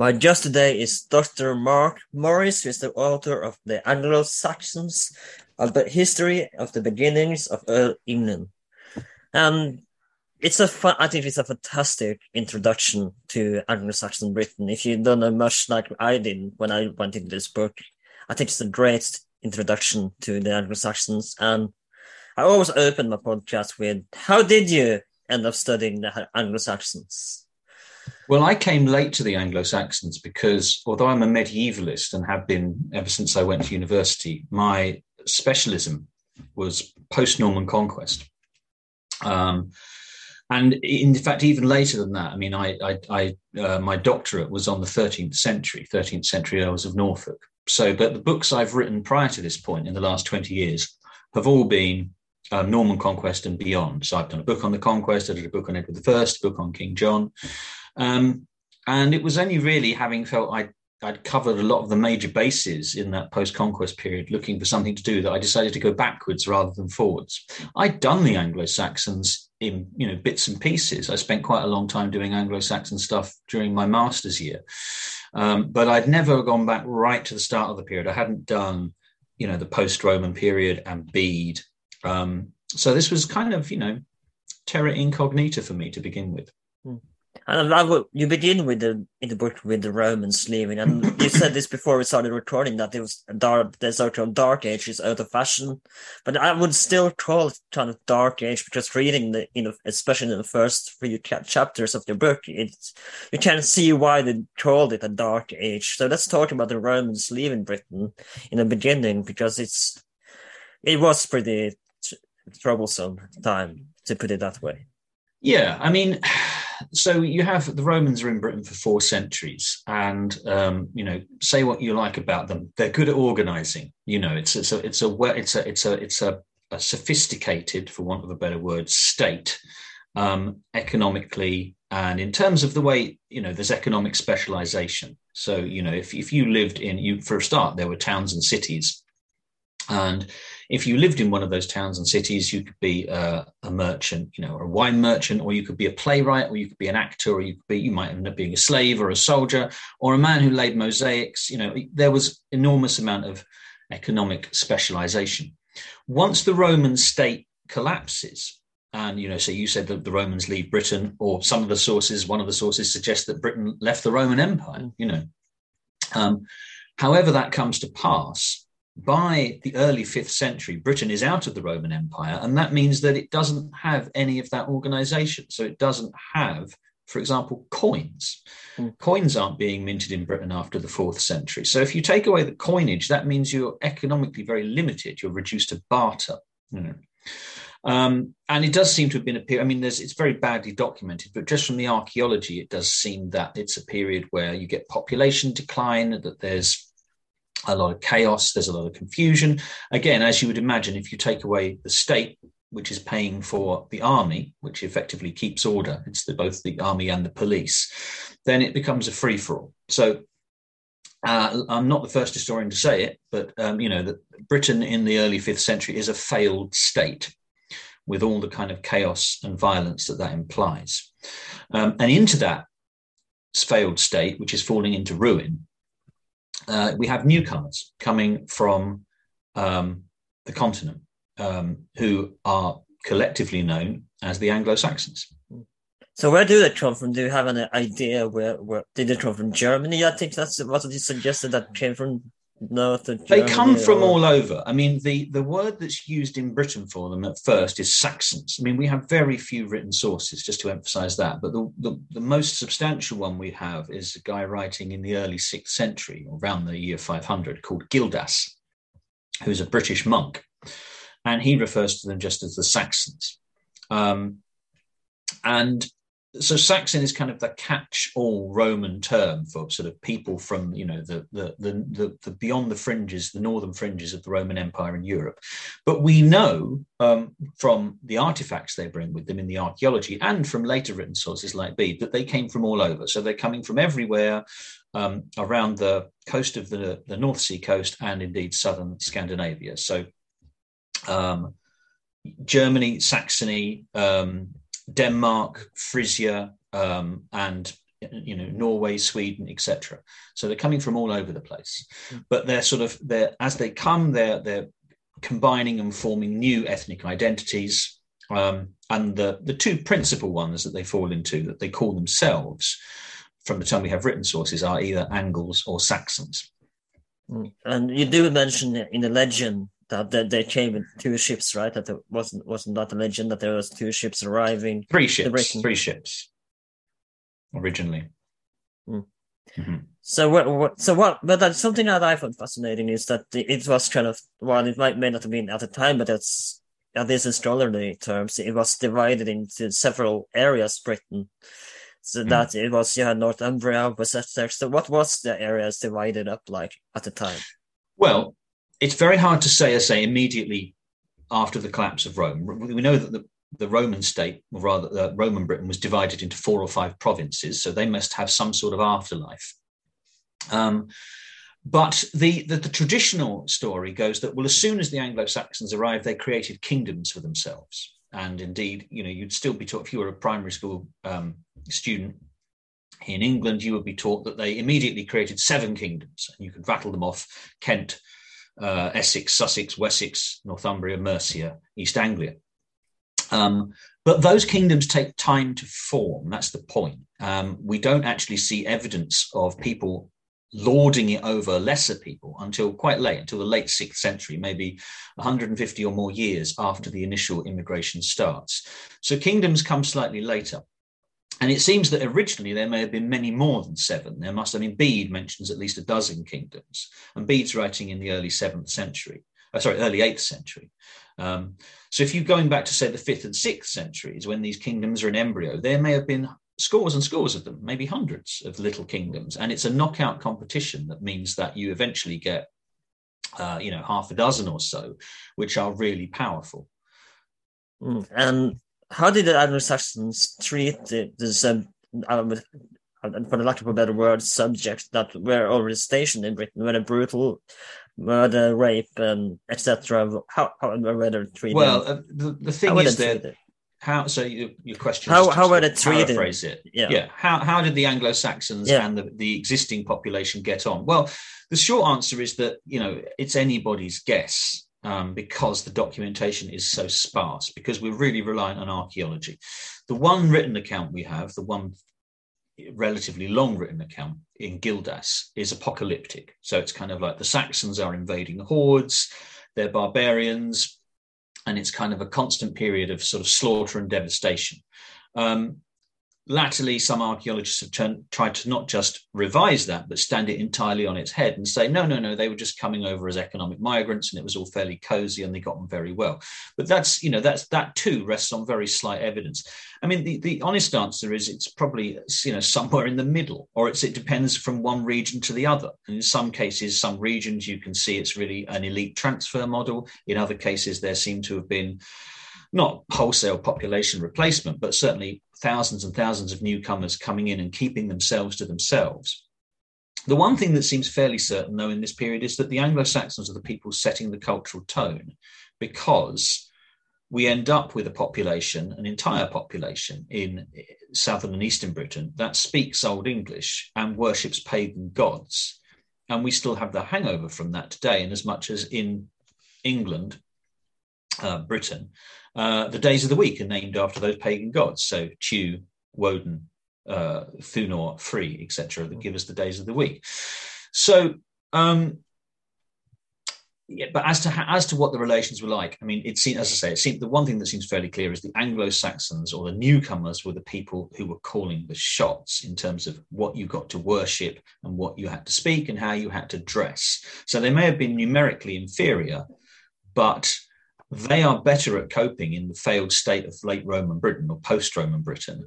My guest today is Dr. Mark Morris, who is the author of The Anglo-Saxons, a history of the beginnings of Earl England. And um, it's a fun, I think it's a fantastic introduction to Anglo-Saxon Britain. If you don't know much like I did when I went into this book, I think it's a great introduction to the Anglo-Saxons. And I always open my podcast with, how did you end up studying the Anglo-Saxons? Well, I came late to the Anglo Saxons because although I'm a medievalist and have been ever since I went to university, my specialism was post Norman conquest. Um, and in fact, even later than that, I mean, I, I, I uh, my doctorate was on the 13th century, 13th century Earls of Norfolk. So, but the books I've written prior to this point in the last 20 years have all been uh, Norman conquest and beyond. So I've done a book on the conquest, I did a book on Edward I, a book on King John. Um, and it was only really having felt I'd, I'd covered a lot of the major bases in that post conquest period, looking for something to do, that I decided to go backwards rather than forwards. I'd done the Anglo Saxons in you know bits and pieces. I spent quite a long time doing Anglo Saxon stuff during my master's year, um, but I'd never gone back right to the start of the period. I hadn't done you know the post Roman period and Bede. Um, so this was kind of you know terra incognita for me to begin with. Hmm. And I love you begin with the in the book with the Romans leaving, and you said this before we started recording that it was dark, the sort of dark age is out of fashion, but I would still call it kind of dark age because reading the you know especially in the first few chapters of the book, it's you can see why they called it a dark age. So let's talk about the Romans leaving Britain in the beginning because it's it was pretty troublesome time to put it that way. Yeah, I mean so you have the Romans are in Britain for four centuries, and um, you know, say what you like about them, they're good at organizing. You know, it's it's a it's a it's a it's a it's a, a sophisticated, for want of a better word, state um, economically and in terms of the way you know there's economic specialization. So you know, if if you lived in you for a start, there were towns and cities, and if you lived in one of those towns and cities, you could be a merchant, you know, or a wine merchant, or you could be a playwright, or you could be an actor, or you could be, you might end up being a slave or a soldier, or a man who laid mosaics. You know, there was enormous amount of economic specialization. Once the Roman state collapses, and you know, so you said that the Romans leave Britain, or some of the sources, one of the sources suggests that Britain left the Roman Empire. You know, um, however that comes to pass, by the early fifth century, Britain is out of the Roman Empire, and that means that it doesn't have any of that organization. So it doesn't have, for example, coins. Mm. Coins aren't being minted in Britain after the fourth century. So if you take away the coinage, that means you're economically very limited. You're reduced to barter. You know. Um, and it does seem to have been a period. I mean, it's very badly documented, but just from the archaeology, it does seem that it's a period where you get population decline, that there's a lot of chaos, there's a lot of confusion. Again, as you would imagine, if you take away the state, which is paying for the army, which effectively keeps order, it's the, both the army and the police, then it becomes a free for all. So uh, I'm not the first historian to say it, but um, you know that Britain in the early fifth century is a failed state, with all the kind of chaos and violence that that implies. Um, and into that failed state, which is falling into ruin, uh, we have newcomers coming from um, the continent um, who are collectively known as the Anglo Saxons. So where do they come from? Do you have an idea where, where did they come from? Germany? I think that's what you suggested that came from They come from or- all over. I mean, the, the word that's used in Britain for them at first is Saxons. I mean, we have very few written sources, just to emphasize that. But the, the, the most substantial one we have is a guy writing in the early sixth century, around the year 500, called Gildas, who's a British monk. And he refers to them just as the Saxons. Um, and so Saxon is kind of the catch-all Roman term for sort of people from you know the, the the the the, beyond the fringes, the northern fringes of the Roman Empire in Europe. But we know um, from the artifacts they bring with them in the archaeology and from later written sources like Bede that they came from all over. So they're coming from everywhere um, around the coast of the the North Sea coast and indeed southern Scandinavia. So. Um, Germany, Saxony, um, Denmark, Frisia, um, and you know Norway, Sweden, etc. So they're coming from all over the place, but they're sort of they're as they come, they're they're combining and forming new ethnic identities. Um, and the the two principal ones that they fall into that they call themselves, from the time we have written sources, are either Angles or Saxons. Mm. And you do mention in the legend that that they came in two ships, right? That there wasn't wasn't that a legend that there was two ships arriving. Three ships, three ships, originally. Mm. Mhm. So what, what? So what? But that's something that I found fascinating is that it it was kind of well, it might may not have been at the time, but it's at least in scholarly terms, it was divided into several areas. Britain, so Mm. that it was you had Northumbria, Worcester. So what was the areas divided up like at the time? Well, it's very hard to say, I say, immediately after the collapse of Rome. We know that the, the Roman state, or rather, uh, Roman Britain, was divided into four or five provinces, so they must have some sort of afterlife. Um, but the, the, the traditional story goes that, well, as soon as the Anglo Saxons arrived, they created kingdoms for themselves. And indeed, you know, you'd still be taught, if you were a primary school um, student in England, you would be taught that they immediately created seven kingdoms, and you could rattle them off Kent, uh, Essex, Sussex, Wessex, Northumbria, Mercia, East Anglia. Um, but those kingdoms take time to form. That's the point. Um, we don't actually see evidence of people lording it over lesser people until quite late, until the late sixth century, maybe 150 or more years after the initial immigration starts. So kingdoms come slightly later. And it seems that originally there may have been many more than seven. There must, I mean, Bede mentions at least a dozen kingdoms, and Bede's writing in the early seventh century, uh, sorry, early eighth century. Um, so if you're going back to, say, the fifth and sixth centuries, when these kingdoms are in embryo, there may have been scores and scores of them, maybe hundreds of little kingdoms. And it's a knockout competition that means that you eventually get, uh, you know, half a dozen or so, which are really powerful. Mm. And how did the Anglo-Saxons treat the, the sub, um, for the lack of a better word, subjects that were already stationed in Britain, whether brutal, murder, rape, and etc. How how were they treated? Well, uh, the, the thing how is that how so you, your question How- is how were they treated? it Yeah. yeah how, how did the anglo-saxons Yeah. and the, the existing population get on well the short answer is that you know it's anybody's guess um, because the documentation is so sparse because we're really reliant on archaeology the one written account we have the one relatively long written account in gildas is apocalyptic so it's kind of like the saxons are invading hordes they're barbarians and it's kind of a constant period of sort of slaughter and devastation. Um, latterly, some archaeologists have turned, tried to not just revise that, but stand it entirely on its head and say, no, no, no, they were just coming over as economic migrants, and it was all fairly cozy, and they got on very well. But that's, you know, that's that too rests on very slight evidence. I mean, the, the honest answer is it's probably, you know, somewhere in the middle, or it's it depends from one region to the other. And in some cases, some regions you can see it's really an elite transfer model. In other cases, there seem to have been not wholesale population replacement, but certainly thousands and thousands of newcomers coming in and keeping themselves to themselves. The one thing that seems fairly certain, though, in this period is that the Anglo Saxons are the people setting the cultural tone because we end up with a population, an entire population in southern and eastern Britain that speaks Old English and worships pagan gods. And we still have the hangover from that today, in as much as in England, uh, Britain, uh, the days of the week are named after those pagan gods. So Tiw, Woden, uh, Thunor, Free, etc., that give us the days of the week. So um, yeah, but as to as to what the relations were like, I mean, it seemed, as I say, it seemed the one thing that seems fairly clear is the Anglo Saxons or the newcomers were the people who were calling the shots in terms of what you got to worship and what you had to speak and how you had to dress. So they may have been numerically inferior, but they are better at coping in the failed state of late Roman Britain or post Roman Britain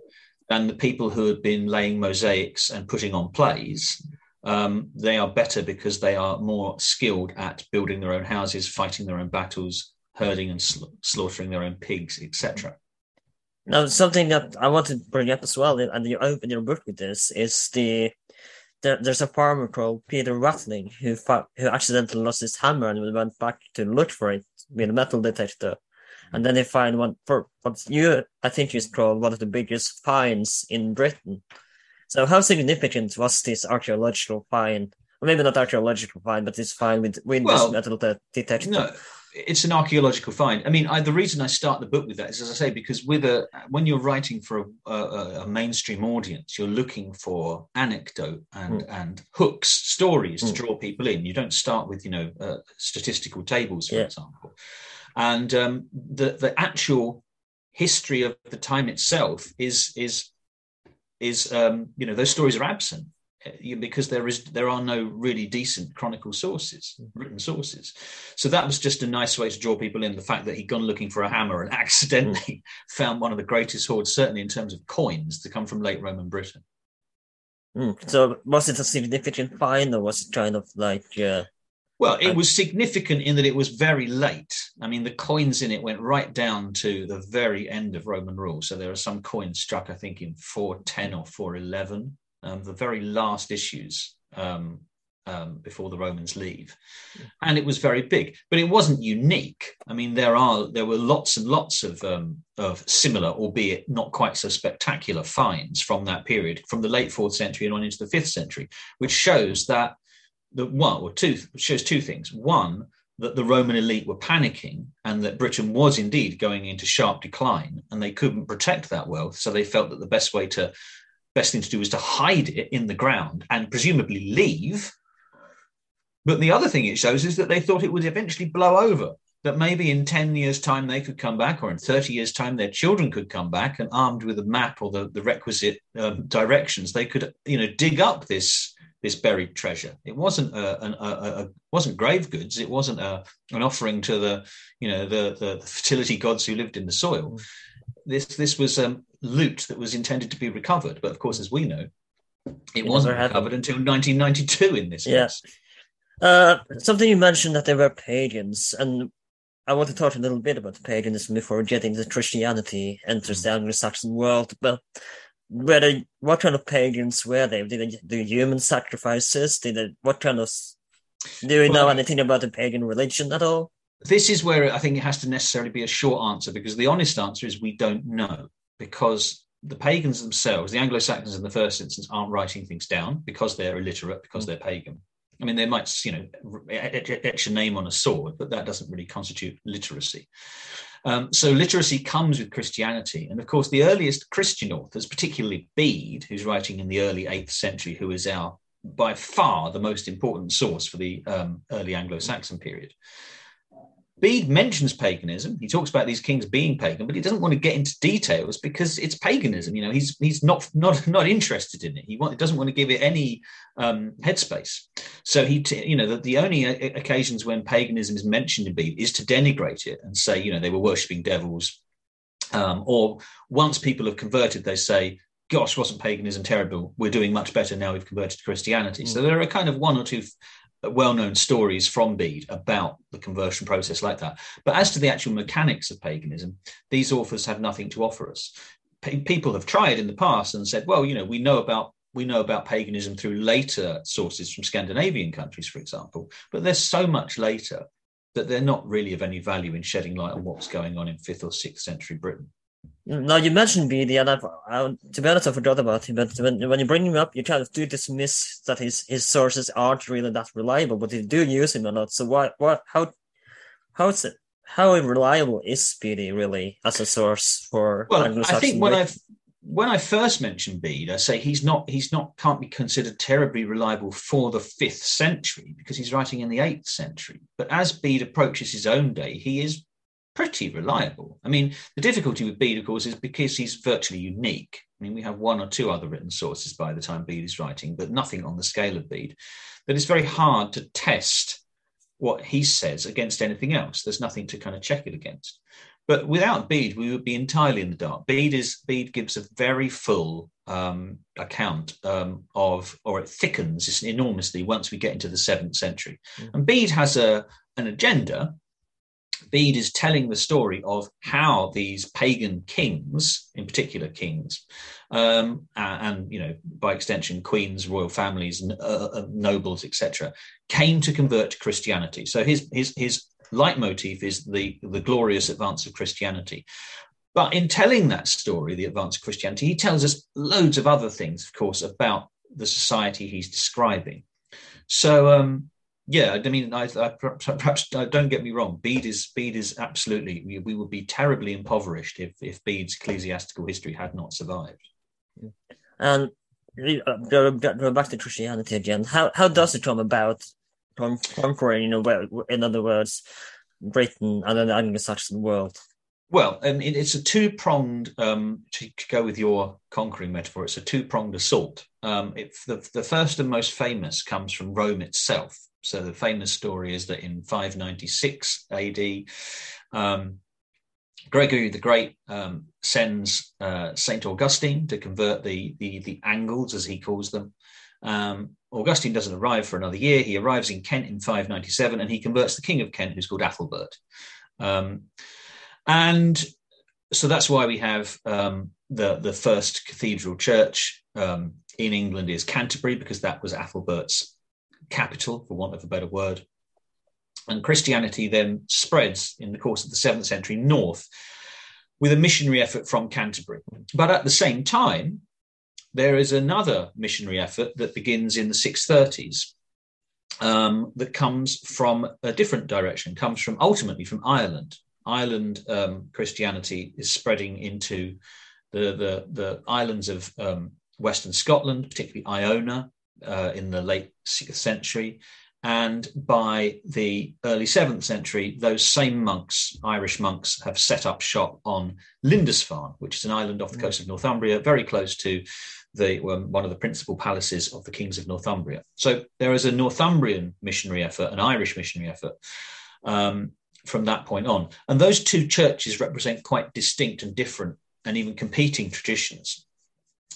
than the people who had been laying mosaics and putting on plays um, they are better because they are more skilled at building their own houses, fighting their own battles, herding and sl- slaughtering their own pigs, etc. Now, something that I want to bring up as well, and you open your book with this, is the there, there's a farmer called Peter Whatling who who accidentally lost his hammer and went back to look for it with a metal detector, and then they find one for what you I think is called one of the biggest finds in Britain. So how significant was this archaeological find? Or maybe not archaeological find, but this find with, with well, this metal de- detector. No, it's an archaeological find. I mean, I, the reason I start the book with that is, as I say, because with a when you're writing for a, a, a mainstream audience, you're looking for anecdote and mm. and hooks, stories mm. to hmm. draw people in. You don't start with you know uh, statistical tables, for yeah. example. And um, the the actual history of the time itself is is is um, you know those stories are absent because there is there are no really decent chronicle sources written sources so that was just a nice way to draw people in the fact that he'd gone looking for a hammer and accidentally mm. found one of the greatest hoards certainly in terms of coins to come from late roman britain mm. so was it a significant find or was it kind of like uh, well, it was significant in that it was very late. I mean, the coins in it went right down to the very end of Roman rule. So there are some coins struck, I think, in 410 or 411, um, the very last issues um, um, before the Romans leave. And it was very big, but it wasn't unique. I mean, there are there were lots and lots of um, of similar, albeit not quite so spectacular, finds from that period, from the late fourth century and on into the fifth century, which shows that the one or two shows two things. One, that the Roman elite were panicking and that Britain was indeed going into sharp decline and they couldn't protect that wealth. So they felt that the best way to best thing to do was to hide it in the ground and presumably leave. But the other thing it shows is that they thought it would eventually blow over. That maybe in 10 years' time they could come back, or in 30 years' time their children could come back and armed with a map or the, the requisite um, directions, they could, you know, dig up this this buried treasure. It wasn't a, a, a, a wasn't grave goods. It wasn't a, an offering to the you know the, the, the fertility gods who lived in the soil. Mm. This this was um, loot that was intended to be recovered. But of course, as we know, it, it wasn't recovered until 1992. In this yeah. case, uh, something you mentioned that they were pagans, and I want to talk a little bit about paganism before getting to Christianity enters the mm. Anglo-Saxon world. But whether what kind of pagans were they? Did they do human sacrifices? Did they, what kind of do we well, know anything about the pagan religion at all? This is where I think it has to necessarily be a short answer because the honest answer is we don't know because the pagans themselves, the Anglo Saxons in the first instance, aren't writing things down because they're illiterate, because mm. they're pagan. I mean, they might, you know, etch a name on a sword, but that doesn't really constitute literacy. Um, so literacy comes with Christianity. And of course, the earliest Christian authors, particularly Bede, who's writing in the early 8th century, who is our by far the most important source for the um, early Anglo Saxon period, Bede mentions paganism. He talks about these kings being pagan, but he doesn't want to get into details because it's paganism. You know, he's he's not not not interested in it. He want, doesn't want to give it any um, headspace. So he, t- you know, the, the only occasions when paganism is mentioned in Bede is to denigrate it and say, you know, they were worshipping devils, um, or once people have converted, they say, gosh, wasn't paganism terrible? We're doing much better now we've converted to Christianity. Mm. So there are kind of one or two well-known stories from Bede about the conversion process like that. But as to the actual mechanics of paganism, these authors have nothing to offer us. people have tried in the past and said, well, you know, we know about we know about paganism through later sources from Scandinavian countries, for example, but they're so much later that they're not really of any value in shedding light on what's going on in fifth or sixth century Britain. Now you mentioned Bede, and I've, I, to be honest, I forgot about him. But when, when you bring him up, you kind of do dismiss that his his sources aren't really that reliable, but you do use him a lot. So what what how how is it how reliable is Bede really as a source for? Well, I think when I've when I first mentioned Bede, I say he's not he's not can't be considered terribly reliable for the fifth century because he's writing in the eighth century. But as Bede approaches his own day, he is pretty reliable. I mean, the difficulty with Bede, of course, is because he's virtually unique. I mean, we have one or two other written sources by the time Bede is writing, but nothing on the scale of Bede. That it's very hard to test what he says against anything else. There's nothing to kind of check it against. But without Bede, we would be entirely in the dark. Bede is Bede gives a very full um, account um, of, or it thickens enormously once we get into the seventh century. Mm. And Bede has a an agenda. Bede is telling the story of how these pagan kings, in particular kings, um, and, you know by extension queens, royal families, uh, uh, nobles, etc., came to convert to Christianity. So his his his leitmotif is the, the glorious advance of Christianity. But in telling that story, the advance of Christianity, he tells us loads of other things, of course, about the society he's describing. So, um, yeah, I mean, I, I, perhaps don't get me wrong. Bede is Bede is absolutely. We, we would be terribly impoverished if if Bede's ecclesiastical history had not survived. And uh, go, go back to Christianity again. How how does it come about conquering, you know, in other words, Britain and the Anglo-Saxon world? Well, um, it's a two-pronged. Um, to go with your conquering metaphor, it's a two-pronged assault. Um, it, the, the first and most famous comes from Rome itself. So the famous story is that in 596 AD, um, Gregory the Great um, sends uh, Saint Augustine to convert the, the the Angles, as he calls them, um, Augustine doesn't arrive for another year. He arrives in Kent in 597 and he converts the King of Kent, who's called Athelbert. Um, and so that's why we have um, the, the first cathedral church um, in England is Canterbury, because that was Athelbert's capital, for want of a better word. And Christianity then spreads in the course of the seventh century north with a missionary effort from Canterbury. But at the same time, there is another missionary effort that begins in the 630s um, that comes from a different direction, comes from ultimately from Ireland. Ireland um, Christianity is spreading into the, the, the islands of um, Western Scotland, particularly Iona, uh, in the late 6th century. And by the early 7th century, those same monks, Irish monks, have set up shop on Lindisfarne, which is an island off the coast of Northumbria, very close to the um, one of the principal palaces of the kings of Northumbria. So there is a Northumbrian missionary effort, an Irish missionary effort. Um, from that point on. And those two churches represent quite distinct and different and even competing traditions.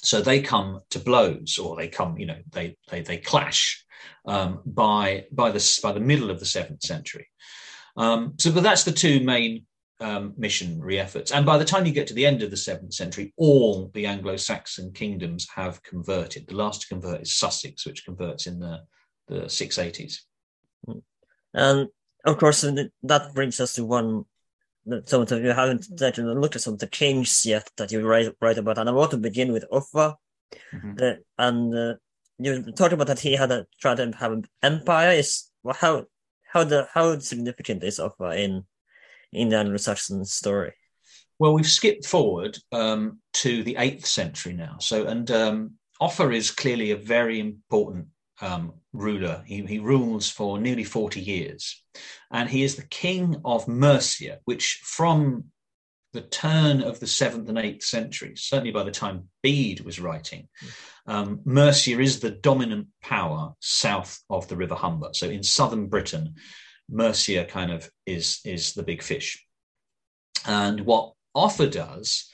So they come to blows, or they come, you know, they they, they clash um, by by the by the middle of the seventh century. Um, so, but that's the two main um, missionary efforts. And by the time you get to the end of the seventh century, all the Anglo Saxon kingdoms have converted. The last to convert is Sussex, which converts in the, the 680s. And of course, that brings us to one some of the, you haven't looked at some of the changes yet that you write, write about. And I want to begin with Offa. Mm-hmm. The, and uh, you talked about that he had a, tried to have an empire. Is well, how how the how significant is Offa in in the Anglo-Saxon story? Well, we've skipped forward um, to the eighth century now. So, and um, Offa is clearly a very important um, ruler. He, he, rules for nearly 40 years. And he is the king of Mercia, which from the turn of the seventh and eighth centuries, certainly by the time Bede was writing, um, Mercia is the dominant power south of the River Humber. So in southern Britain, Mercia kind of is is the big fish. And what Offa does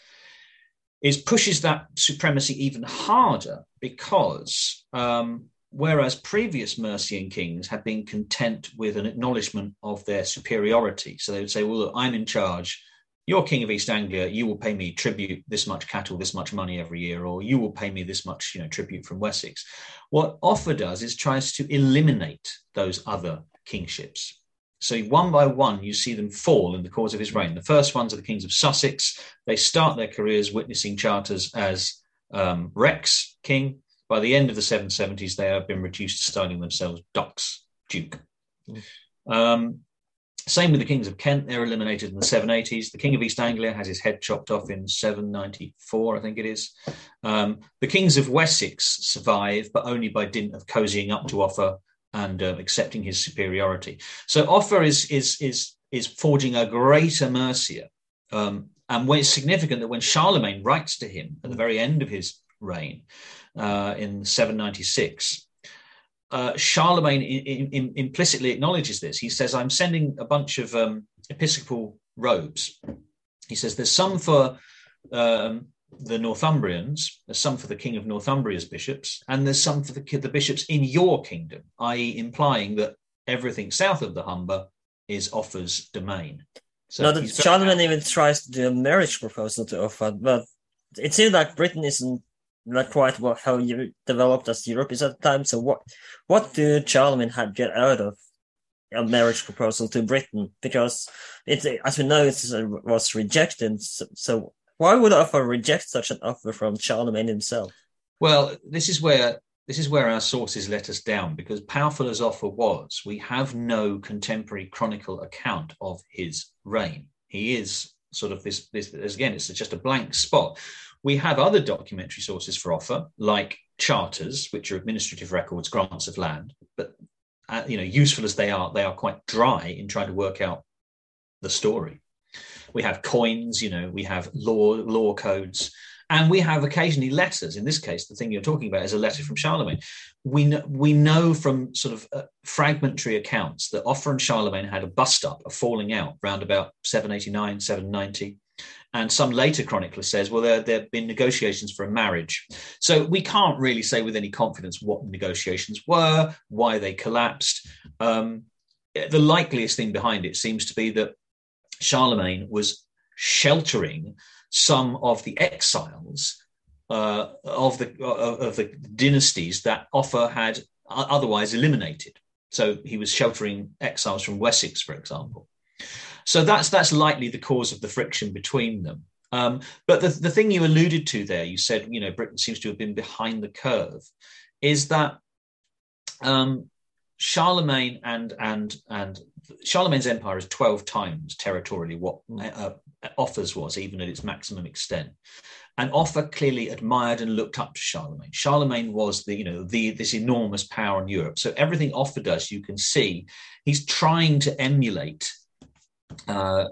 is pushes that supremacy even harder because um, whereas previous Mercian kings had been content with an acknowledgement of their superiority, so they would say, "Well, look, I'm in charge." You're king of East Anglia. You will pay me tribute, this much cattle, this much money every year, or you will pay me this much, you know, tribute from Wessex. What Offa does is tries to eliminate those other kingships so one by one, you see them fall in the course of his reign. The first ones are the kings of Sussex. They start their careers witnessing charters as um, Rex, king. By the end of the 770s, they have been reduced to styling themselves Dux, duke. Um, same with the kings of Kent; they're eliminated in the 780s. The king of East Anglia has his head chopped off in 794, I think it is. Um, the kings of Wessex survive, but only by dint of cozying up to Offa and uh, accepting his superiority. So Offa is is is is forging a greater Mercia. Um, and it's significant that when Charlemagne writes to him at the very end of his reign uh, in 796, uh, Charlemagne in, in, implicitly acknowledges this. He says, I'm sending a bunch of um, episcopal robes. He says, There's some for um, the Northumbrians, there's some for the King of Northumbria's bishops, and there's some for the, the bishops in your kingdom, i.e., implying that everything south of the Humber is Offa's domain. So no, that Charlemagne even tries to do a marriage proposal to Offa, but it seems like Britain isn't not quite what how you developed as Europe is at the time. So what what did Charlemagne have get out of a marriage proposal to Britain? Because it, as we know, it uh, was rejected. So, so why would Offa reject such an offer from Charlemagne himself? Well, this is where this is where our sources let us down because powerful as Offa was, we have no contemporary chronicle account of his reign. He is sort of this, this again, it's just a blank spot. We have other documentary sources for Offa, like charters, which are administrative records, grants of land, but uh, you know, useful as they are, they are quite dry in trying to work out the story. We have coins, you know, we have law law codes, and we have occasionally letters. In this case, the thing you're talking about is a letter from Charlemagne. We know, we know from sort of uh, fragmentary accounts that Offa and Charlemagne had a bust up, a falling out, round about 789, 790 and some later chronicler says, well, there, there have been negotiations for a marriage. So we can't really say with any confidence what the negotiations were, why they collapsed. Um, the likeliest thing behind it seems to be that Charlemagne was sheltering some of the exiles uh, of the of the dynasties that Offa had otherwise eliminated. So he was sheltering exiles from Wessex, for example. So that's that's likely the cause of the friction between them. Um, but the, the thing you alluded to there, you said, you know, Britain seems to have been behind the curve, is that um, Charlemagne and and and Charlemagne's empire is twelve times territorially what uh, Offa's was, even at its maximum extent. And Offa clearly admired and looked up to Charlemagne. Charlemagne was the, you know, the this enormous power in Europe. So everything Offa does, you can see, he's trying to emulate uh,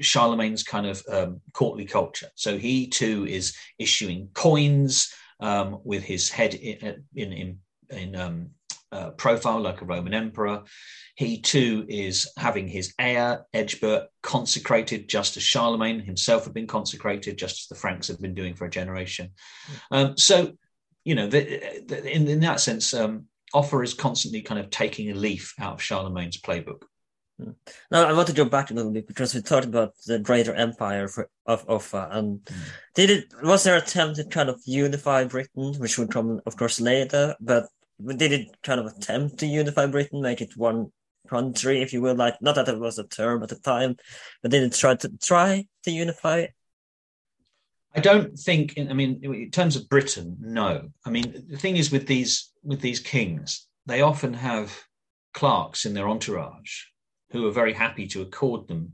Charlemagne's kind of um, courtly culture. So he too is issuing coins um, with his head in in in, in um, uh, profile like a Roman emperor. He too is having his heir Egbert consecrated, just as Charlemagne himself had been consecrated, just as the Franks had been doing for a generation. Um, so, you know, the, the, in, in that sense, um, Offa is constantly kind of taking a leaf out of Charlemagne's playbook. Now I want to jump back a little bit because we talked about the greater empire for, of Offa, and mm. did it was there attempt to kind of unify Britain, which would come, of course, later, but did it kind of attempt to unify Britain, make it one country, if you will? Like, not that it was a term at the time, but did it try to try to unify? I don't think. In, I mean, in terms of Britain, no. I mean, the thing is with these with these kings, they often have clerks in their entourage who are very happy to accord them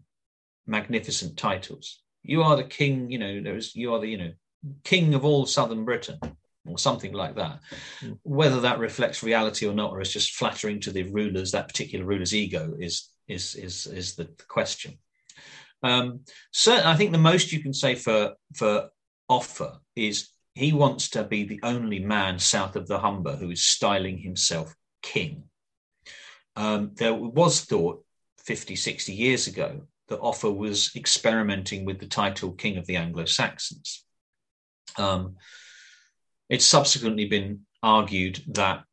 magnificent titles. You are the king, you know, there's you are the, you know, king of all southern Britain, or something like that. Mm. Whether that reflects reality or not, or is just flattering to the rulers, that particular ruler's ego is is is is the question. Um, certainly, I think the most you can say for for Offa is he wants to be the only man south of the Humber who is styling himself king. Um, there was thought 50, 60 years ago that Offa was experimenting with the title King of the Anglo Saxons. Um, it's subsequently been argued that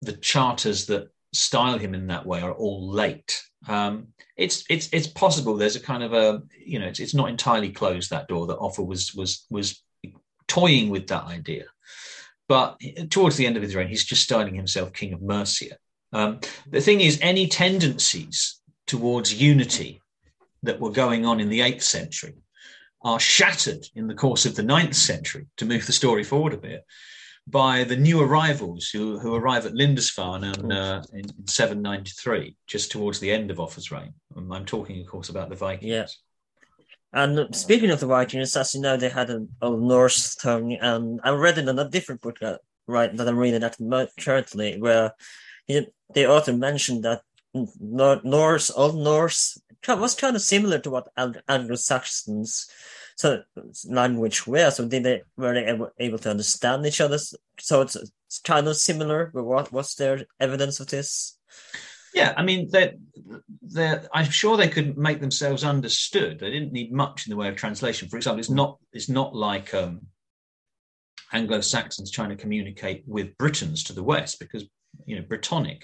the charters that style him in that way are all late. Um, it's it's it's possible there's a kind of a you know it's, it's not entirely closed that door that Offa was was was toying with that idea, but towards the end of his reign he's just styling himself King of Mercia. Um, the thing is, any tendencies towards unity that were going on in the 8th century are shattered in the course of the 9th century to move the story forward a bit by the new arrivals who, who arrive at Lindisfarne in, uh, in, in 793, just towards the end of Offa's reign. I'm talking, of course, about the Vikings. Yeah. And speaking of the Vikings, as you know, they had a, old Norse tongue, and I read it in a different book that, right, that I'm reading at currently, where he, the author mentioned that Norse, Old Norse, was kind of similar to what Anglo-Saxons so language were. So did they were they able, able to understand each other? So it's, it's kind of similar. But what was there evidence of this? Yeah, I mean, they they I'm sure they could make themselves understood. They didn't need much in the way of translation. For example, it's not it's not like um, Anglo Saxons trying to communicate with Britons to the west because you know Brittonic,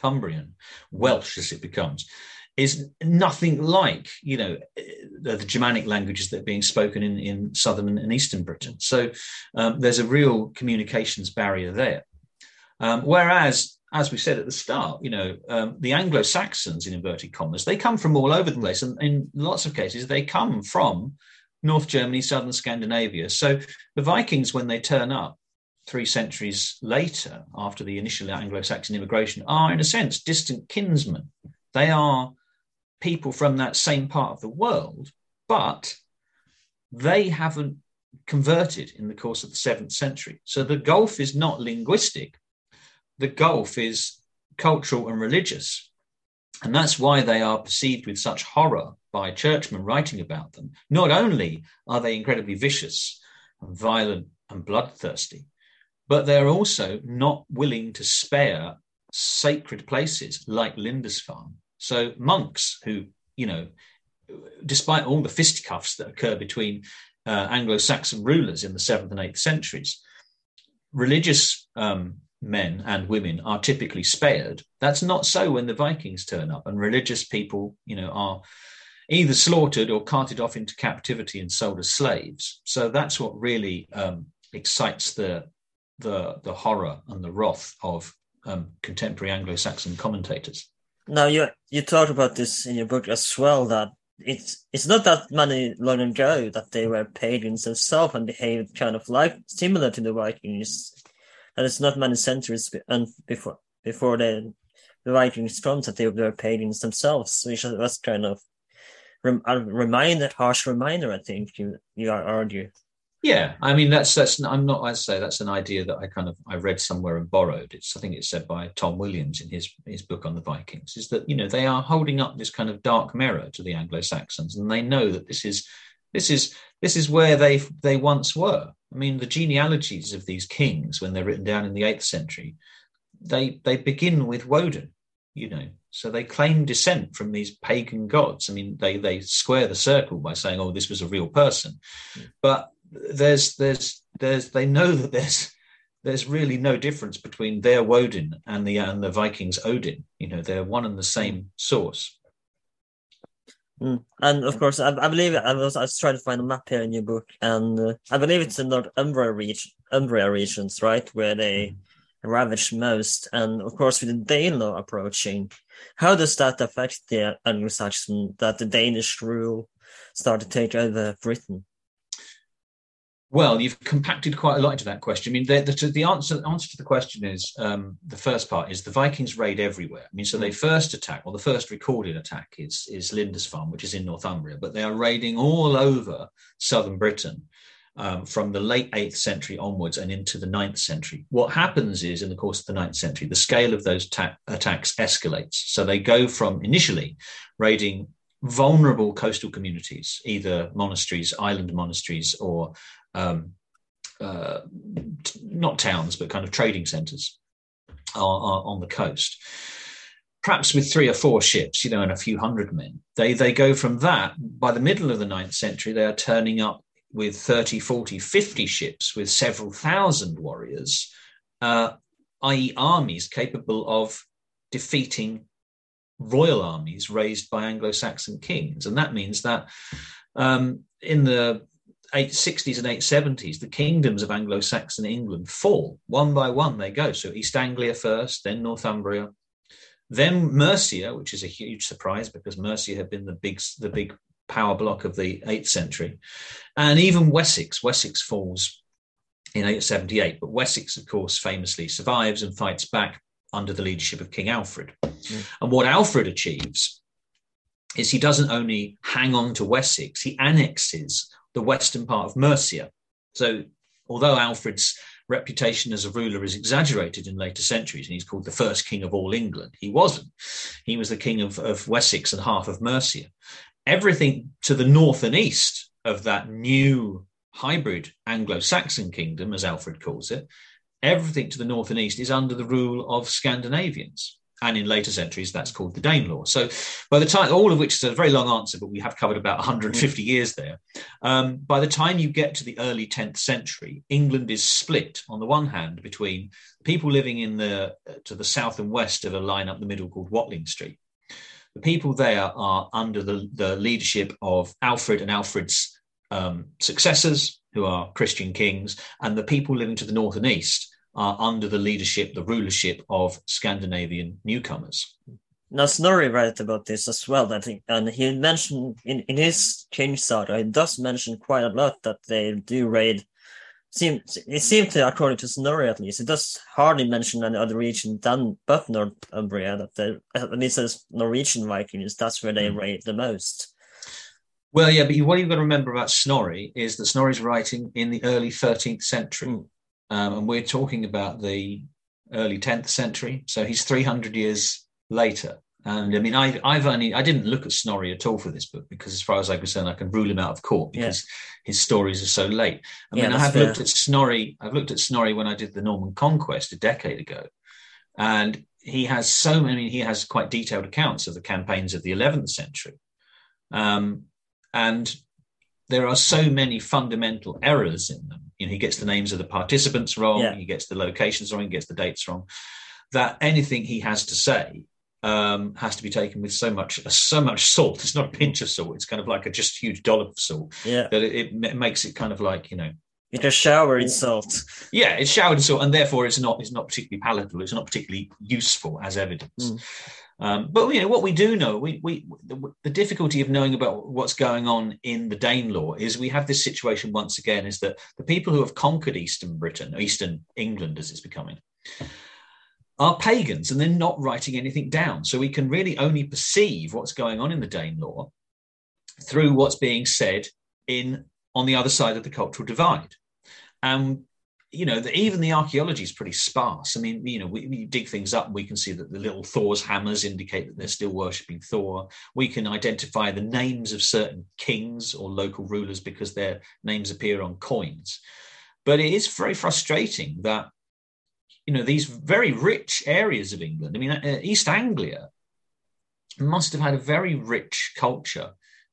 Cumbrian, Welsh as it becomes is nothing like you know the, the, Germanic languages that are being spoken in, in southern and eastern Britain. So um, there's a real communications barrier there. Um, whereas as we said at the start, you know, um, the Anglo Saxons, in inverted commas, they come from all over the place. And in lots of cases, they come from North Germany, southern Scandinavia. So the Vikings, when they turn up three centuries later, after the initial Anglo Saxon immigration, are in a sense distant kinsmen. They are people from that same part of the world, but they haven't converted in the course of the seventh century. So the gulf is not linguistic, the gulf is cultural and religious. And that's why they are perceived with such horror by churchmen writing about them. Not only are they incredibly vicious and violent and bloodthirsty, but they're also not willing to spare sacred places like Lindisfarne. So monks who, you know, despite all the fisticuffs that occur between uh, Anglo-Saxon rulers in the seventh and eighth centuries, religious um, men and women are typically spared. That's not so when the Vikings turn up, and religious people, you know, are either slaughtered or carted off into captivity and sold as slaves. So that's what really um, excites the the the horror and the wrath of um, contemporary Anglo-Saxon commentators. Now you you talked about this in your book as well that it's it's not that many long ago that they were pagans themselves and behaved kind of like similar to the Vikings and it's not many centuries and before before the the Vikings comes that they were pagans themselves, which was kind of a reminder, harsh reminder. I think you you argue. Yeah, I mean that's that's I'm not. I say that's an idea that I kind of I read somewhere and borrowed. It's I think it's said by Tom Williams in his his book on the Vikings. Is that you know they are holding up this kind of dark mirror to the Anglo Saxons, and they know that this is this is this is where they they once were. I mean, the genealogies of these kings, when they're written down in the eighth century, they they begin with Woden, you know. So they claim descent from these pagan gods. I mean, they they square the circle by saying, "Oh, this was a real person," but there's there's there's they know that there's there's really no difference between their Woden and the and the Vikings Odin. You know, they're one and the same source. Mm. And of course, I, I believe I was I was trying to find a map here in your book, and uh, I believe it's in Northumbria region, Umbria regions, right, where they mm. ravaged most. And of course, with the Danelaw approaching, how does that affect the Anglo-Saxon that the Danish rule started to take over Britain? Well, you've compacted quite a lot into that question. I mean, the, the, the answer answer to the question is um, the first part is the Vikings raid everywhere. I mean, so they mm. first attack, well, the first recorded attack is is Lindisfarne, which is in Northumbria, but they are raiding all over southern Britain um, from the late eighth century onwards and into the ninth century. What happens is, in the course of the ninth century, the scale of those ta- attacks escalates. So they go from initially raiding vulnerable coastal communities, either monasteries, island monasteries, or um, uh, not towns, but kind of trading centres on the coast. Perhaps with three or four ships, you know, and a few hundred men. They they go from that. By the middle of the ninth century, they are turning up with 30, 40, 50 ships with several thousand warriors, uh, i.e., armies capable of defeating royal armies raised by Anglo Saxon kings. And that means that um, in the 860s and 870s, the kingdoms of Anglo Saxon England fall one by one. They go. So East Anglia first, then Northumbria, then Mercia, which is a huge surprise because Mercia had been the big, the big power block of the 8th century, and even Wessex. Wessex falls in 878. But Wessex, of course, famously survives and fights back under the leadership of King Alfred. Mm. And what Alfred achieves is he doesn't only hang on to Wessex, he annexes the western part of Mercia. So, although Alfred's reputation as a ruler is exaggerated in later centuries, and he's called the first king of all England, he wasn't. He was the king of, of Wessex and half of Mercia. Everything to the north and east of that new hybrid Anglo Saxon kingdom, as Alfred calls it, everything to the north and east is under the rule of Scandinavians. And in later centuries, that's called the Danelaw. So, by the time, all of which is a very long answer, but we have covered about 150 mm. years there. Um, by the time you get to the early 10th century, England is split on the one hand between people living in the to the south and west of a line up the middle called Watling Street. The people there are under the, the leadership of Alfred and Alfred's um, successors, who are Christian kings, and the people living to the north and east are under the leadership, the rulership of Scandinavian newcomers. Now Snorri writes about this as well, I think, and he mentioned in, in his King Saga, he does mention quite a lot that they do raid. Seem, it seems to, according to Snorri at least, it does hardly mention any other region than but Northumbria, that they, at least as Norwegian Vikings, that's where they mm. raid the most. Well, yeah, but what you've got to remember about Snorri is that Snorri's writing in the early 13th century. Mm. Um, and we're talking about the early 10th century. So he's 300 years later. And I mean, I, have only, I didn't look at Snorri at all for this book because, as far as I'm concerned, I can rule him out of court because yeah. his stories are so late. I yeah, mean, I have fair. looked at Snorri, I've looked at Snorri when I did the Norman Conquest a decade ago. And he has so many, I mean, he has quite detailed accounts of the campaigns of the 11th century. Um, and there are so many fundamental errors in them. You know, he gets the names of the participants wrong, yeah. he gets the locations wrong, he gets the dates wrong. That anything he has to say um, has to be taken with so much so much salt. It's not a pinch of salt. It's kind of like a just huge dollop of salt. Yeah, that it, it makes it kind of like you know it is a showered in salt. Yeah, it's showered in salt, and therefore it's not it's not particularly palatable. It's not particularly useful as evidence. Mm. Um, but you know what we do know, we, we the, the, difficulty of knowing about what's going on in the Danelaw is we have this situation once again is that the people who have conquered Eastern Britain, Eastern England as it's becoming, are pagans and they're not writing anything down. So we can really only perceive what's going on in the Danelaw through what's being said in on the other side of the cultural divide. And you know, the, even the archaeology is pretty sparse. I mean, you know, we, we, dig things up and we can see that the little Thor's hammers indicate that they're still worshipping Thor. We can identify the names of certain kings or local rulers because their names appear on coins. But it is very frustrating that, you know, these very rich areas of England, I mean, uh, East Anglia must have had a very rich culture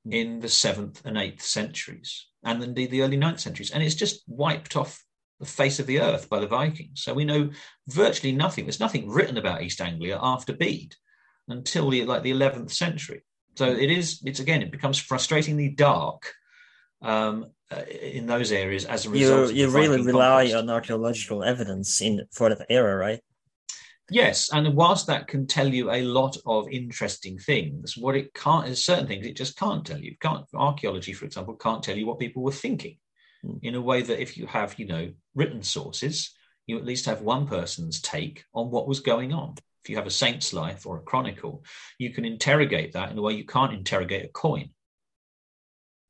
in the seventh and eighth centuries and indeed the early ninth centuries. And it's just wiped off the face of the earth by the Vikings. So we know virtually nothing. There's nothing written about East Anglia after Bede until the like the 11th century. So it is. It's again. It becomes frustratingly dark um, uh, in those areas as a result. You you really rely on archaeological evidence in for that era, right? Yes, and whilst that can tell you a lot of interesting things, what it can't is certain things it just can't tell you. Can't archaeology, for example, can't tell you what people were thinking mm. in a way that if you have, you know, written sources, you at least have one person's take on what was going on. If you have a saint's life or a chronicle, you can interrogate that in a way you can't interrogate a coin.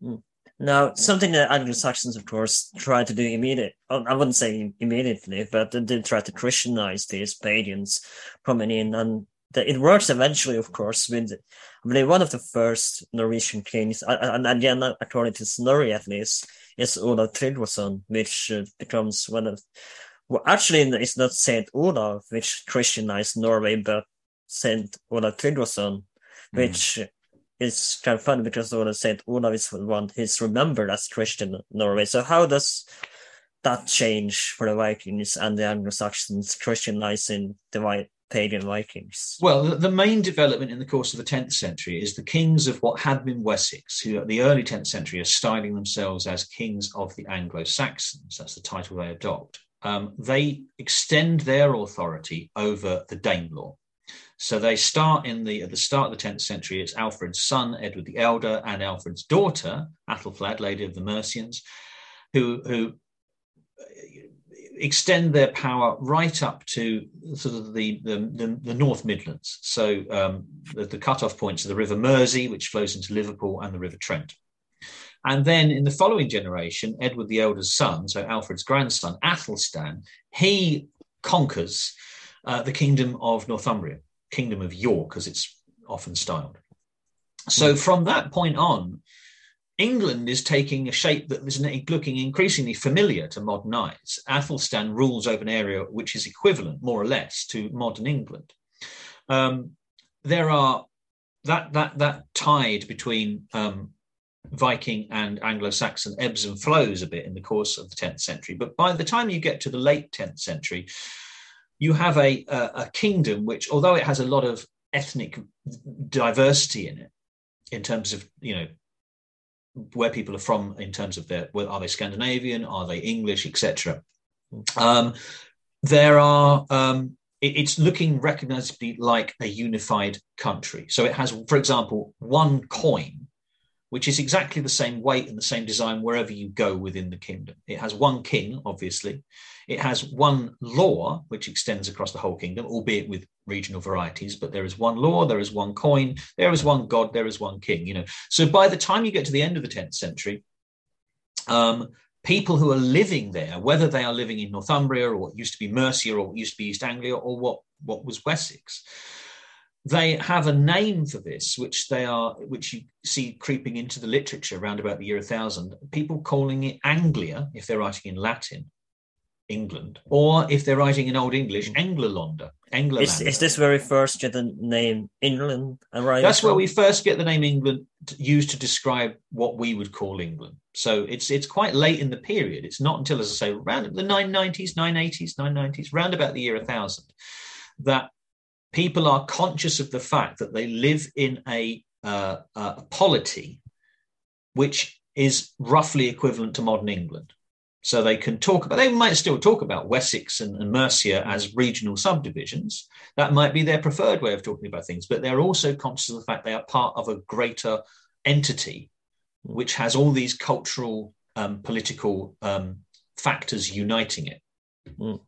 Mm. Now, something that Anglo-Saxons, of course, tried to do immediately, I wouldn't say immediately, but they try to Christianize these pagans coming in. And the, it works eventually, of course, with I one of the first Norwegian kings, and again, according to Snorri at least, is Olav Tryggvason, which uh, becomes one of, well, actually, it's not Saint Olav which Christianized Norway, but Saint Olav Tryggvason, mm. which is kind of funny because Olav Saint Olav is one who's remembered as Christian Norway. So how does that change for the Vikings and the Anglo-Saxons Christianizing the pagan Vikings? Well, the main development in the course of the 10th century is the kings of what had been Wessex, who at the early 10th century are styling themselves as kings of the Anglo Saxons. That's the title they adopt. Um, they extend their authority over the Danelaw. So they start in the at the start of the 10th century. It's Alfred's son, Edward the Elder, and Alfred's daughter, Athelflaed, Lady of the Mercians, who who extend their power right up to sort of the the, the, the North Midlands. So um, the, the cut-off points are the River Mersey, which flows into Liverpool, and the River Trent. And then in the following generation, Edward the Elder's son, so Alfred's grandson, Athelstan, he conquers uh, the kingdom of Northumbria, kingdom of York, as it's often styled. So hmm. from that point on, England is taking a shape that is looking increasingly familiar to modern eyes. Athelstan rules over an area which is equivalent, more or less, to modern England. Um, there are that that that tide between um, Viking and Anglo-Saxon ebbs and flows a bit in the course of the 10th century. But by the time you get to the late 10th century, you have a, a, a kingdom which, although it has a lot of ethnic diversity in it, in terms of you know where people are from, in terms of their well, are they Scandinavian, are they English, etc. Um, there are um, it, it's looking recognizably like a unified country. So it has, for example, one coin which is exactly the same weight and the same design wherever you go within the kingdom. It has one king, obviously. It has one law, which extends across the whole kingdom, albeit with regional varieties. But there is one law, there is one coin, there is one god, there is one king. You know, so by the time you get to the end of the 10th century, um, people who are living there, whether they are living in Northumbria or what used to be Mercia or what used to be East Anglia or what what was Wessex, they have a name for this, which they are, which you see creeping into the literature around about the year 1000. People calling it Anglia if they're writing in Latin, England, or if they're writing in Old English, Englalonda. England. Is, is, this where we first get the name England? Right That's where we first get the name England used to describe what we would call England. So it's it's quite late in the period. It's not until, as I say, around the 990s, 980s, 990s, round about the year 1000, that people are conscious of the fact that they live in a, uh, a polity which is roughly equivalent to modern England. So they can talk about, they might still talk about Wessex and, and, Mercia as regional subdivisions. That might be their preferred way of talking about things, but they're also conscious of the fact they are part of a greater entity which has all these cultural, um, political um, factors uniting it. Mm.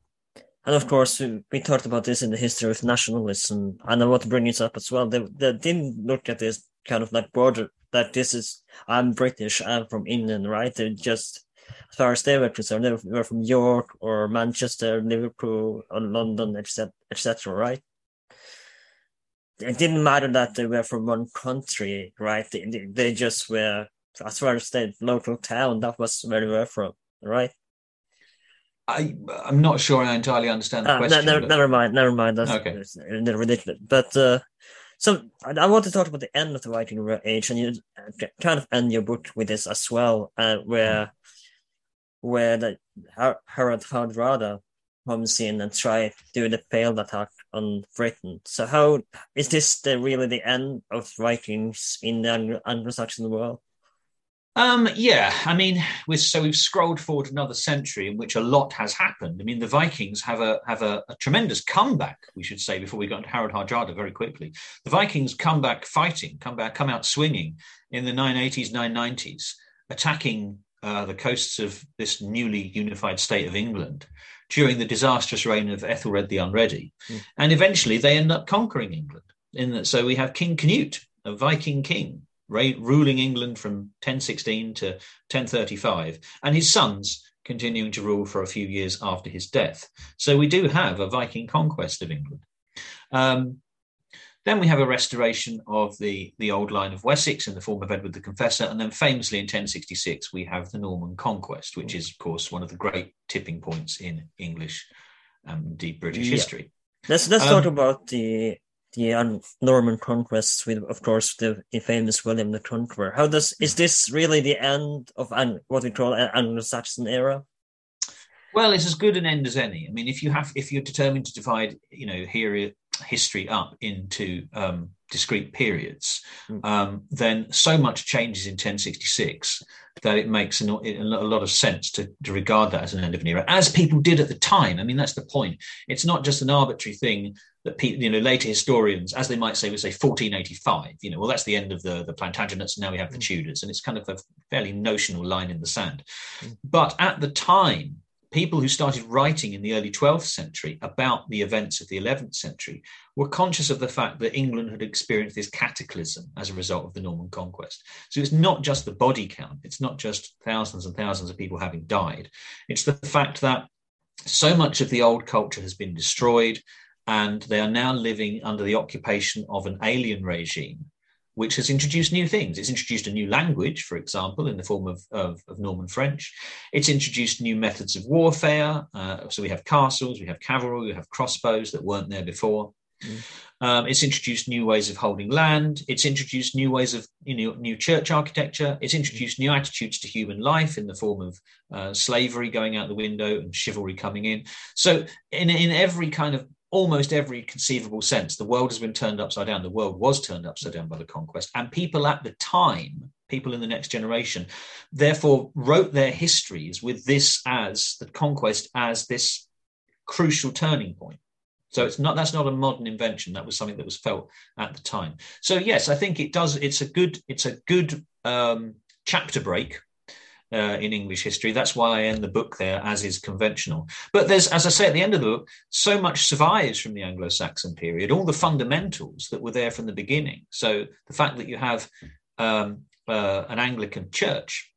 And of course, we talked about this in the history of nationalism, and I want to bring it up as well. They, they didn't look at this kind of like border, that this is, I'm British, I'm from England, right? They just, as they were concerned, they were from York or Manchester, Liverpool, or London, etc., etc., right? It didn't matter that they were from one country, right? They, they just were, as far as the local town, that was where they were from, right? I I'm not sure I entirely understand the uh, question. No, but... Never mind, never mind. That's, okay. that's ridiculous. But uh, so I want to talk about the end of the Viking Age, and you kind of end your book with this as well, uh, where mm. Where the Harald Hardrada comes in and try to do the failed attack on Britain. So how is this the, really the end of Vikings in the Anglo-Saxon world? Um, yeah, I mean, we're, so we've scrolled forward another century in which a lot has happened. I mean, the Vikings have a have a, a tremendous comeback, we should say, before we got to Harald Hardrada very quickly. The Vikings come back fighting, come back, come out swinging in the 980s, 990s, attacking uh, the coasts of this newly unified state of England during the disastrous reign of Ethelred the Unready, mm. and eventually they end up conquering England. In that, so we have King Canute, a Viking king, ruling England from 1016 to 1035, and his sons continuing to rule for a few years after his death. So we do have a Viking conquest of England. Um, then we have a restoration of the, the old line of Wessex in the form of Edward the Confessor. And then famously in 1066, we have the Norman conquest, which is, of course, one of the great tipping points in English and deep British yeah. history. Let's, let's um, talk about the the um, Norman conquests with, of course, the famous William the Conqueror. How does is mm. this really the end of an, what we call an Anglo-Saxon era? Well, it's as good an end as any. I mean, if you have, if you're determined to divide, you know, here history up into um, discrete periods, mm. um, then so much changes in 1066 that it makes a lot of sense to, to regard that as an end of an era, as people did at the time. I mean, that's the point. It's not just an arbitrary thing that people, you know, later historians, as they might say, would say 1485. You know, well, that's the end of the the Plantagenets. And now we have the mm. Tudors, and it's kind of a fairly notional line in the sand. Mm. But at the time, people who started writing in the early 12th century about the events of the 11th century were conscious of the fact that England had experienced this cataclysm as a result of the Norman conquest. So it's not just the body count, it's not just thousands and thousands of people having died. It's the fact that so much of the old culture has been destroyed and they are now living under the occupation of an alien regime which has introduced new things. It's introduced a new language, for example, in the form of, of, of Norman French. It's introduced new methods of warfare. Uh, so we have castles, we have cavalry, we have crossbows that weren't there before. Mm. Um, it's introduced new ways of holding land. It's introduced new ways of you know new church architecture. It's introduced new attitudes to human life in the form of uh, slavery going out the window and chivalry coming in. So in in every kind of almost every conceivable sense, the world has been turned upside down. The world was turned upside down by the conquest. And people at the time, people in the next generation, therefore wrote their histories with this as the conquest as this crucial turning point. So it's not that's not a modern invention. That was something that was felt at the time. So yes, I think it does. It's a good it's a good um, chapter break uh, in English history. That's why I end the book there, as is conventional. But there's, as I say at the end of the book, so much survives from the Anglo Saxon period, all the fundamentals that were there from the beginning. So the fact that you have um, uh, an Anglican church,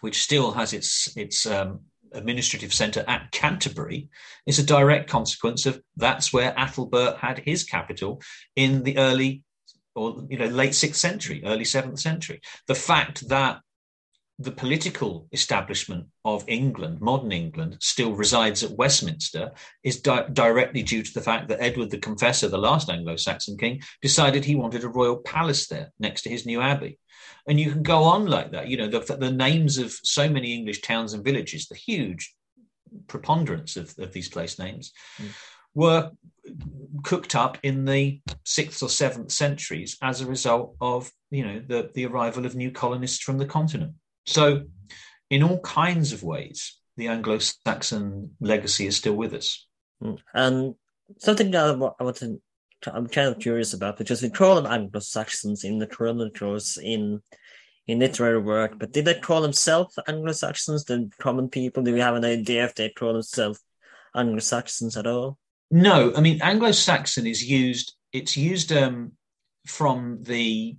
which still has its, its um, administrative centre at Canterbury, is a direct consequence of that's where Athelbert had his capital in the early or you know late sixth century, early seventh century. The fact that the political establishment of England, modern England, still resides at Westminster is di- directly due to the fact that Edward the Confessor, the last Anglo Saxon king, decided he wanted a royal palace there next to his new abbey. And you can go on like that. You know, the, the names of so many English towns and villages, the huge preponderance of, of these place names, mm. were cooked up in the sixth or seventh centuries as a result of you know the, the arrival of new colonists from the continent. So, in all kinds of ways, the Anglo Saxon legacy is still with us. Mm. And something that I want to, I'm kind of curious about because we call them Anglo Saxons in the chronicles in in literary work, but did they call themselves Anglo Saxons, the common people? Do we have an idea if they call themselves Anglo Saxons at all? No, I mean Anglo Saxon is used. It's used um, from the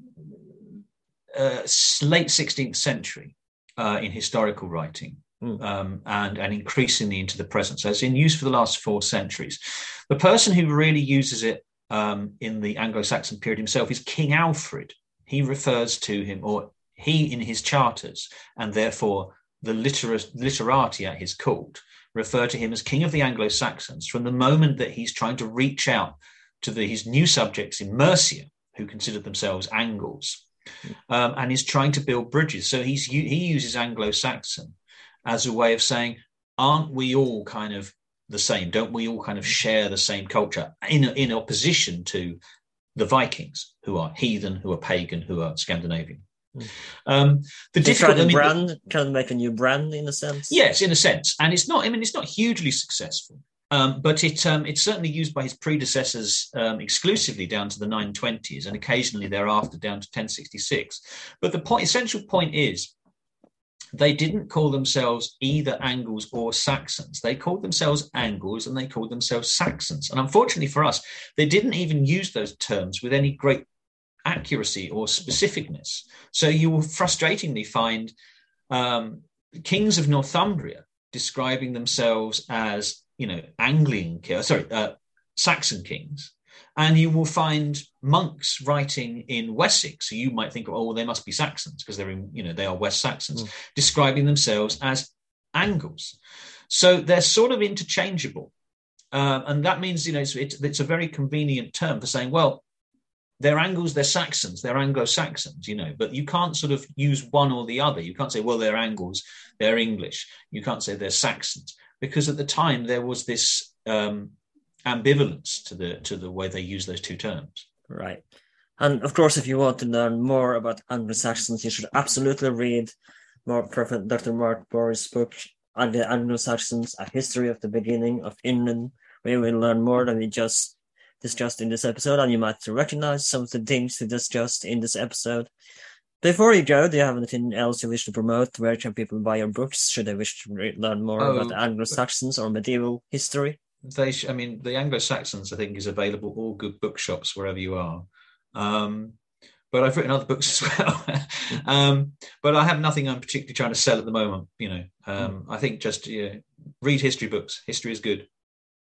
late 16th century uh, in historical writing. Mm. Um, and, and increasingly into the present. So it's in use for the last four centuries. The person who really uses it um, in the Anglo Saxon period himself is King Alfred. He refers to him, or he in his charters, and therefore the liter- literati at his court refer to him as King of the Anglo Saxons from the moment that he's trying to reach out to the, his new subjects in Mercia, who considered themselves Angles um, and he's trying to build bridges. So he's he uses Anglo-Saxon as a way of saying, aren't we all kind of the same? Don't we all kind of share the same culture in in opposition to the Vikings, who are heathen, who are pagan, who are Scandinavian? Hmm. Um, the different I mean, brand, kind of make a new brand in a sense. Yes, in a sense, and it's not. I mean, it's not hugely successful. Um, but it, um, it's certainly used by his predecessors um, exclusively down to the 920s and occasionally thereafter down to 1066. But the point, essential point is they didn't call themselves either Angles or Saxons. They called themselves Angles and they called themselves Saxons. And unfortunately for us, they didn't even use those terms with any great accuracy or specificness. So you will frustratingly find um, kings of Northumbria describing themselves as you know, Anglian, sorry, uh, Saxon kings, and you will find monks writing in Wessex. So you might think, oh, well, they must be Saxons because they're in, you know, they are West Saxons, mm. describing themselves as Angles. So they're sort of interchangeable. Uh, and that means, you know, it's, it's, a very convenient term for saying, well, they're Angles, they're Saxons, they're Anglo Saxons, you know, but you can't sort of use one or the other. You can't say, well, they're Angles, they're English. You can't say they're Saxons because at the time there was this um, ambivalence to the to the way they use those two terms. Right, and of course, if you want to learn more about Anglo Saxons, you should absolutely read more Professor Dr. Marc Morris' book the Anglo Saxons: A History of the Beginning of England, where you will learn more than we just discussed in this episode, and you might recognize some of the things we discussed in this episode. Before you go, do you have anything else you wish to promote? Where can people buy your books? Should they wish to re- learn more Oh, about the Anglo-Saxons or medieval history? they sh- i mean the anglo-saxons i think is available all good bookshops wherever you are um, but i've written other books as well um, but i have nothing i'm particularly trying to sell at the moment you know um, i think just yeah, read history books history is good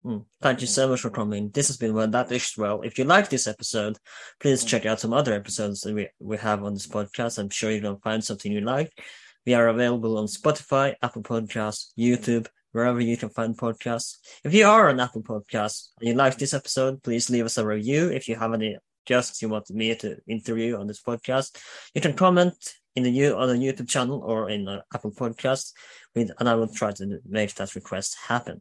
Mm. Thank you so much for coming. This has been Well That Is Well. If you like this episode, please check out some other episodes that we, we have on this podcast. I'm sure you're going to find something you like. We are available on Spotify, Apple Podcasts, YouTube, wherever you can find podcasts. If you are on Apple Podcasts and you like this episode, please leave us a review. If you have any guests you want me to interview on this podcast, you can comment in the you on the YouTube channel or in the Apple Podcast, with, and I will try to make that request happen.